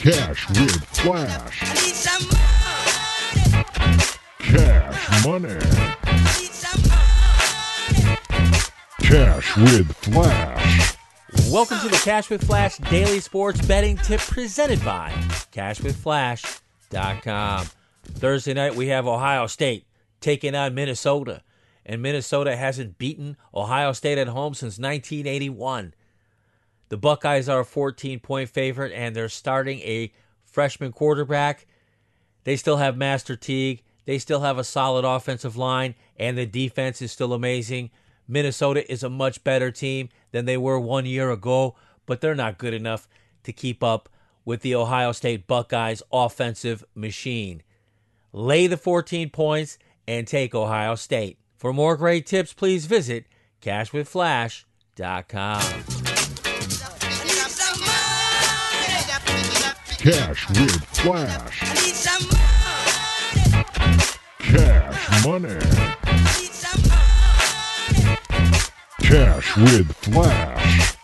Cash with Flash. I need some money. Cash money. I need some money. Cash with Flash. Welcome to the Cash with Flash Daily Sports Betting Tip presented by CashWithFlash.com. Thursday night, we have Ohio State taking on Minnesota. And Minnesota hasn't beaten Ohio State at home since 1981. The Buckeyes are a 14 point favorite, and they're starting a freshman quarterback. They still have Master Teague. They still have a solid offensive line, and the defense is still amazing. Minnesota is a much better team than they were one year ago, but they're not good enough to keep up with the Ohio State Buckeyes offensive machine. Lay the 14 points and take Ohio State. For more great tips, please visit cashwithflash.com. Cash with Flash. I need some money. Cash money. I need some money. Cash with Flash.